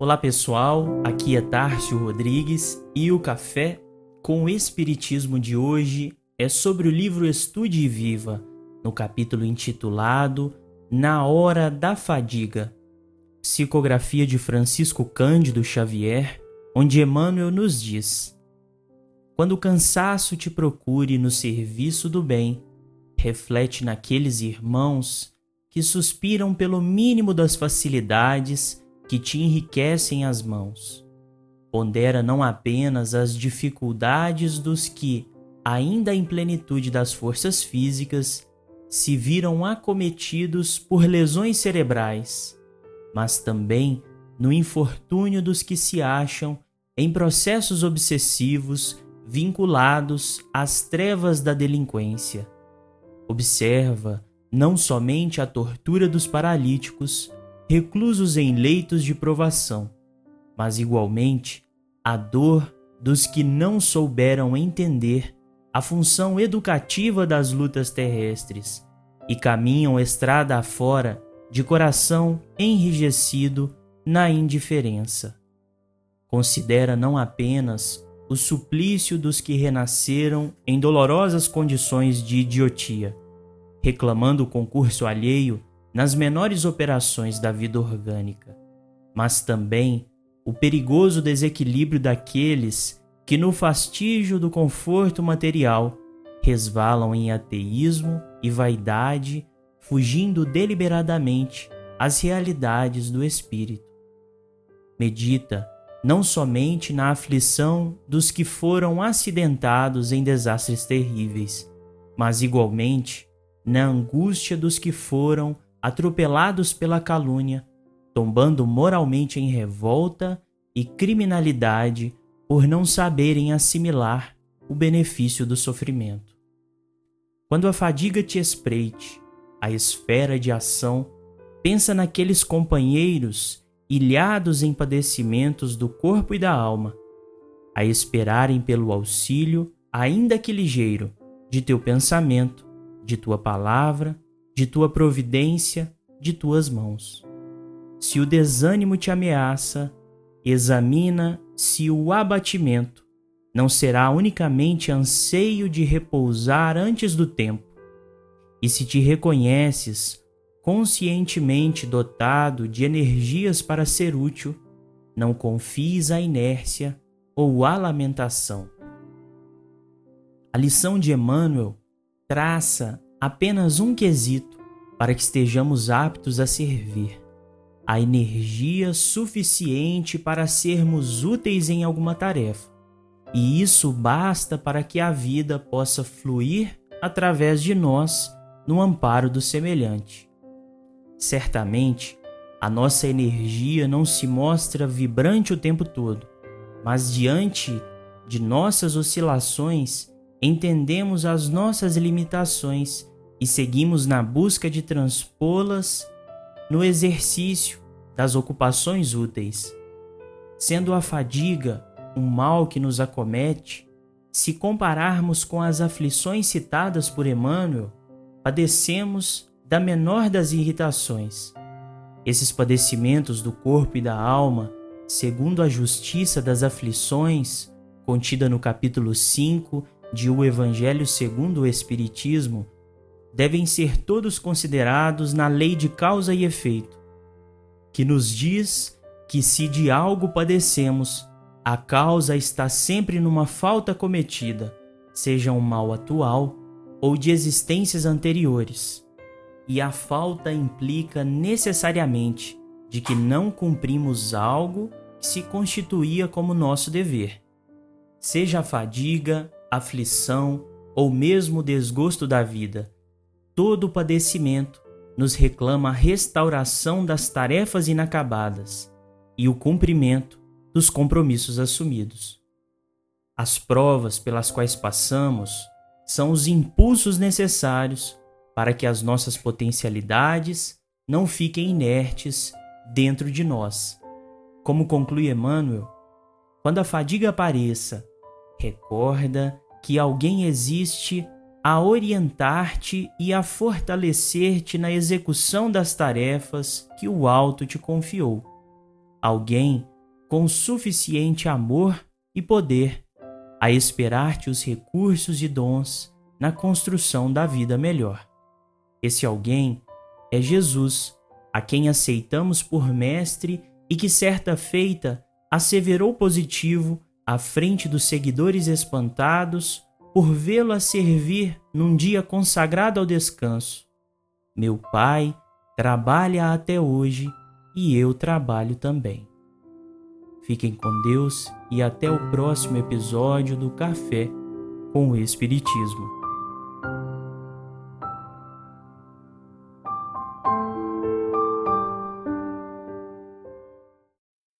Olá pessoal, aqui é Tárcio Rodrigues e o café com o Espiritismo de hoje é sobre o livro Estude e Viva, no capítulo intitulado Na Hora da Fadiga, psicografia de Francisco Cândido Xavier, onde Emmanuel nos diz: Quando o cansaço te procure no serviço do bem, reflete naqueles irmãos que suspiram pelo mínimo das facilidades que te enriquecem as mãos. Pondera não apenas as dificuldades dos que, ainda em plenitude das forças físicas, se viram acometidos por lesões cerebrais, mas também no infortúnio dos que se acham em processos obsessivos vinculados às trevas da delinquência. Observa não somente a tortura dos paralíticos, reclusos em leitos de provação, mas igualmente a dor dos que não souberam entender a função educativa das lutas terrestres e caminham estrada afora de coração enrijecido na indiferença. Considera não apenas o suplício dos que renasceram em dolorosas condições de idiotia, reclamando o concurso alheio nas menores operações da vida orgânica, mas também o perigoso desequilíbrio daqueles que, no fastígio do conforto material, resvalam em ateísmo e vaidade, fugindo deliberadamente às realidades do espírito. Medita não somente na aflição dos que foram acidentados em desastres terríveis, mas igualmente na angústia dos que foram atropelados pela calúnia, tombando moralmente em revolta e criminalidade por não saberem assimilar o benefício do sofrimento. Quando a fadiga te espreite, a esfera de ação, pensa naqueles companheiros ilhados em padecimentos do corpo e da alma, a esperarem pelo auxílio, ainda que ligeiro, de teu pensamento, de tua palavra de tua providência, de tuas mãos. Se o desânimo te ameaça, examina se o abatimento não será unicamente anseio de repousar antes do tempo, e se te reconheces conscientemente dotado de energias para ser útil, não confies à inércia ou à lamentação. A lição de Emmanuel traça apenas um quesito para que estejamos aptos a servir: a energia suficiente para sermos úteis em alguma tarefa. E isso basta para que a vida possa fluir através de nós no amparo do semelhante. Certamente, a nossa energia não se mostra vibrante o tempo todo, mas diante de nossas oscilações, entendemos as nossas limitações e seguimos na busca de transpô-las no exercício das ocupações úteis. Sendo a fadiga um mal que nos acomete, se compararmos com as aflições citadas por Emmanuel, padecemos da menor das irritações. Esses padecimentos do corpo e da alma, segundo a justiça das aflições, contida no capítulo 5 de O Evangelho segundo o Espiritismo, devem ser todos considerados na lei de causa e efeito, que nos diz que se de algo padecemos, a causa está sempre numa falta cometida, seja um mal atual ou de existências anteriores. E a falta implica necessariamente de que não cumprimos algo que se constituía como nosso dever. Seja a fadiga, aflição ou mesmo desgosto da vida, todo o padecimento nos reclama a restauração das tarefas inacabadas e o cumprimento dos compromissos assumidos. As provas pelas quais passamos são os impulsos necessários para que as nossas potencialidades não fiquem inertes dentro de nós. Como conclui Emmanuel, quando a fadiga apareça, recorda que alguém existe a orientar-te e a fortalecer-te na execução das tarefas que o alto te confiou. alguém com suficiente amor e poder a esperar-te os recursos e dons na construção da vida melhor. Esse alguém é Jesus, a quem aceitamos por mestre e que certa feita asseverou positivo à frente dos seguidores espantados por vê-lo a servir num dia consagrado ao descanso. Meu pai trabalha até hoje e eu trabalho também. Fiquem com Deus e até o próximo episódio do Café com o Espiritismo.